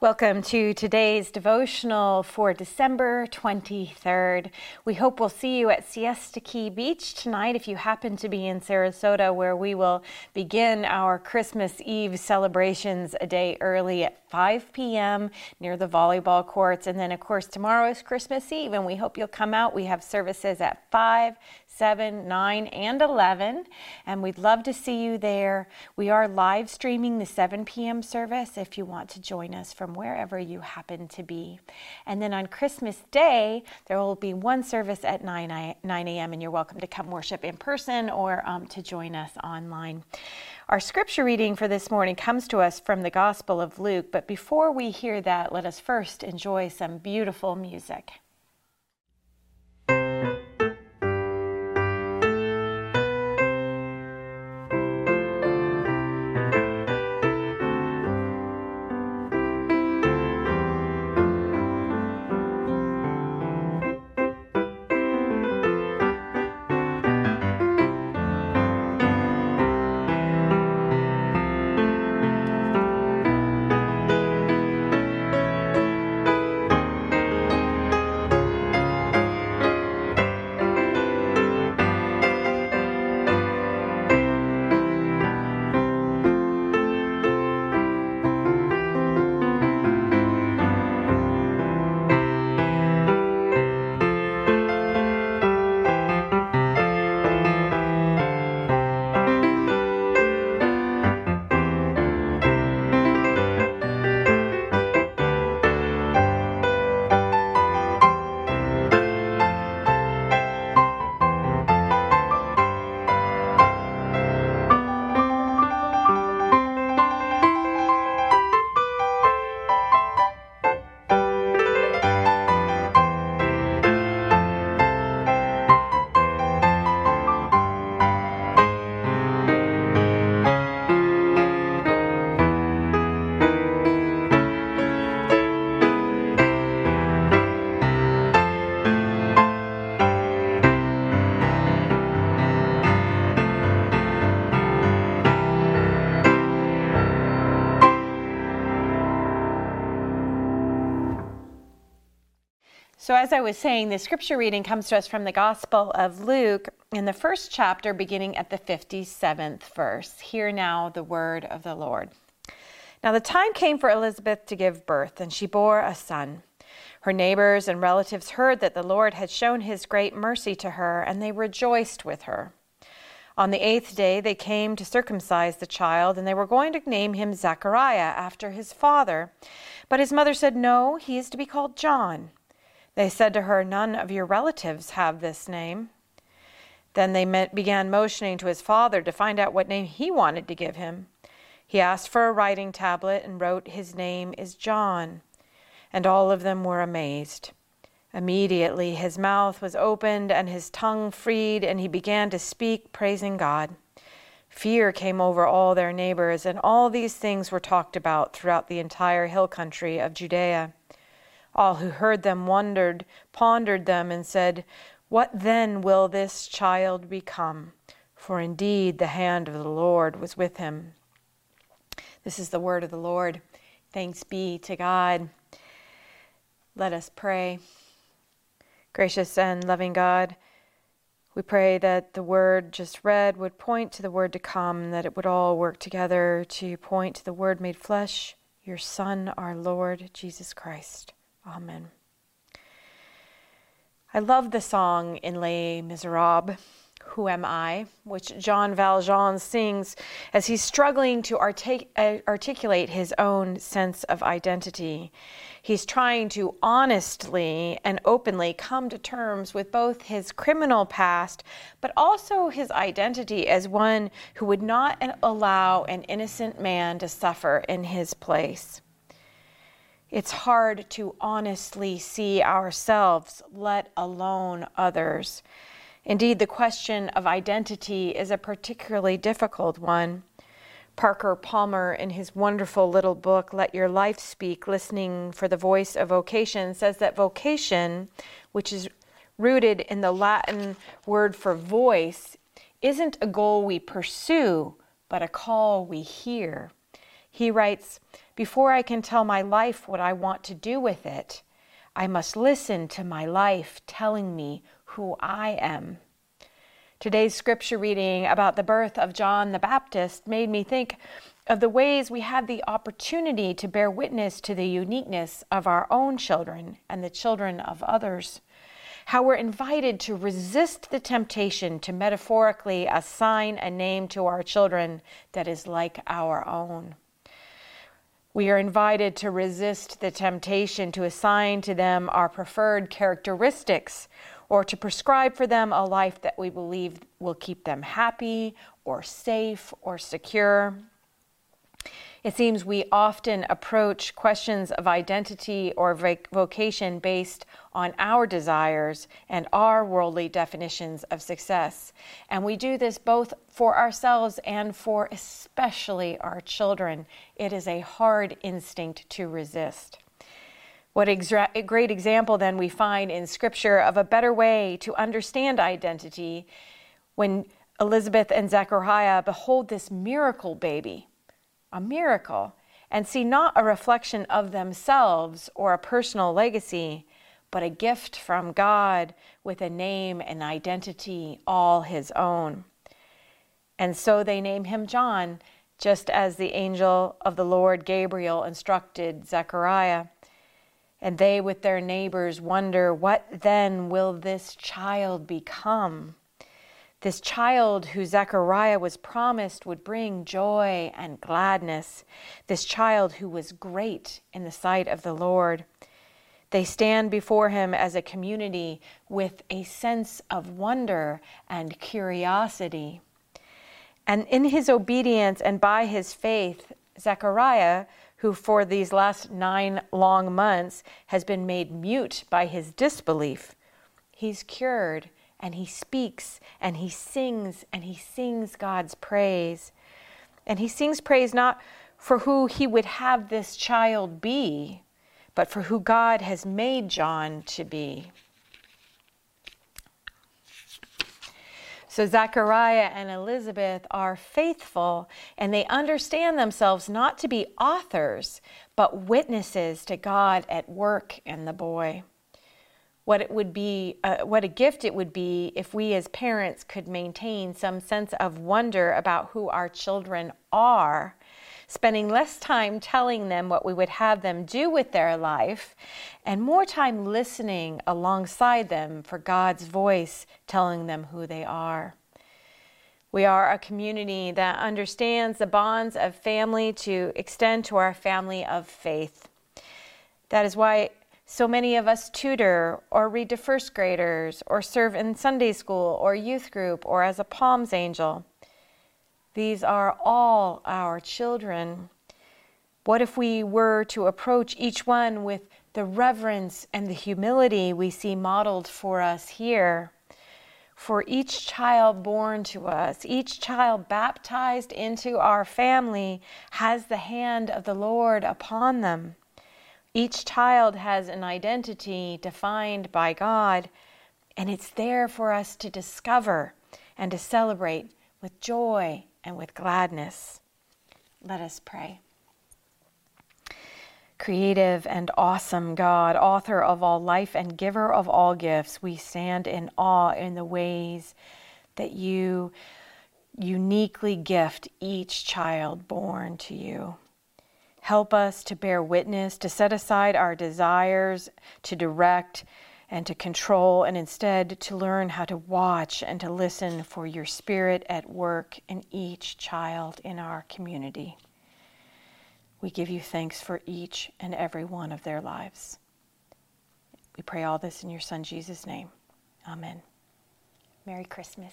Welcome to today's devotional for December 23rd. We hope we'll see you at Siesta Key Beach tonight if you happen to be in Sarasota, where we will begin our Christmas Eve celebrations a day early at 5 p.m. near the volleyball courts. And then, of course, tomorrow is Christmas Eve, and we hope you'll come out. We have services at 5, 7, 9, and 11, and we'd love to see you there. We are live streaming the 7 p.m. service if you want to join us from wherever you happen to be. And then on Christmas Day, there will be one service at 9, 9 a.m., and you're welcome to come worship in person or um, to join us online. Our scripture reading for this morning comes to us from the Gospel of Luke, but before we hear that, let us first enjoy some beautiful music. So, as I was saying, the scripture reading comes to us from the Gospel of Luke in the first chapter, beginning at the 57th verse. Hear now the word of the Lord. Now, the time came for Elizabeth to give birth, and she bore a son. Her neighbors and relatives heard that the Lord had shown his great mercy to her, and they rejoiced with her. On the eighth day, they came to circumcise the child, and they were going to name him Zechariah after his father. But his mother said, No, he is to be called John. They said to her, None of your relatives have this name. Then they met, began motioning to his father to find out what name he wanted to give him. He asked for a writing tablet and wrote, His name is John. And all of them were amazed. Immediately his mouth was opened and his tongue freed, and he began to speak, praising God. Fear came over all their neighbors, and all these things were talked about throughout the entire hill country of Judea. All who heard them wondered, pondered them, and said, What then will this child become? For indeed the hand of the Lord was with him. This is the word of the Lord. Thanks be to God. Let us pray. Gracious and loving God, we pray that the word just read would point to the word to come, that it would all work together to point to the word made flesh, your Son, our Lord Jesus Christ. Amen. I love the song in Les Miserables, Who Am I, which Jean Valjean sings as he's struggling to artic- uh, articulate his own sense of identity. He's trying to honestly and openly come to terms with both his criminal past, but also his identity as one who would not allow an innocent man to suffer in his place. It's hard to honestly see ourselves, let alone others. Indeed, the question of identity is a particularly difficult one. Parker Palmer, in his wonderful little book, Let Your Life Speak Listening for the Voice of Vocation, says that vocation, which is rooted in the Latin word for voice, isn't a goal we pursue, but a call we hear. He writes, Before I can tell my life what I want to do with it, I must listen to my life telling me who I am. Today's scripture reading about the birth of John the Baptist made me think of the ways we have the opportunity to bear witness to the uniqueness of our own children and the children of others how we're invited to resist the temptation to metaphorically assign a name to our children that is like our own. We are invited to resist the temptation to assign to them our preferred characteristics or to prescribe for them a life that we believe will keep them happy or safe or secure. It seems we often approach questions of identity or vocation based on our desires and our worldly definitions of success. And we do this both for ourselves and for especially our children. It is a hard instinct to resist. What a great example then we find in Scripture of a better way to understand identity when Elizabeth and Zechariah behold this miracle baby a miracle, and see not a reflection of themselves or a personal legacy, but a gift from God with a name and identity all his own. And so they name him John, just as the angel of the Lord Gabriel instructed Zechariah. And they with their neighbors wonder, What then will this child become? This child who Zechariah was promised would bring joy and gladness, this child who was great in the sight of the Lord. They stand before him as a community with a sense of wonder and curiosity. And in his obedience and by his faith, Zechariah, who for these last nine long months has been made mute by his disbelief, he's cured and he speaks and he sings and he sings God's praise. And he sings praise not for who he would have this child be, but for who God has made John to be. So Zechariah and Elizabeth are faithful and they understand themselves not to be authors, but witnesses to God at work in the boy what it would be, uh, what a gift it would be if we as parents could maintain some sense of wonder about who our children are, spending less time telling them what we would have them do with their life, and more time listening alongside them for God's voice telling them who they are. We are a community that understands the bonds of family to extend to our family of faith. That is why so many of us tutor or read to first graders or serve in Sunday school or youth group or as a Palms angel. These are all our children. What if we were to approach each one with the reverence and the humility we see modeled for us here? For each child born to us, each child baptized into our family, has the hand of the Lord upon them. Each child has an identity defined by God, and it's there for us to discover and to celebrate with joy and with gladness. Let us pray. Creative and awesome God, author of all life and giver of all gifts, we stand in awe in the ways that you uniquely gift each child born to you. Help us to bear witness, to set aside our desires, to direct and to control, and instead to learn how to watch and to listen for your spirit at work in each child in our community. We give you thanks for each and every one of their lives. We pray all this in your Son Jesus' name. Amen. Merry Christmas.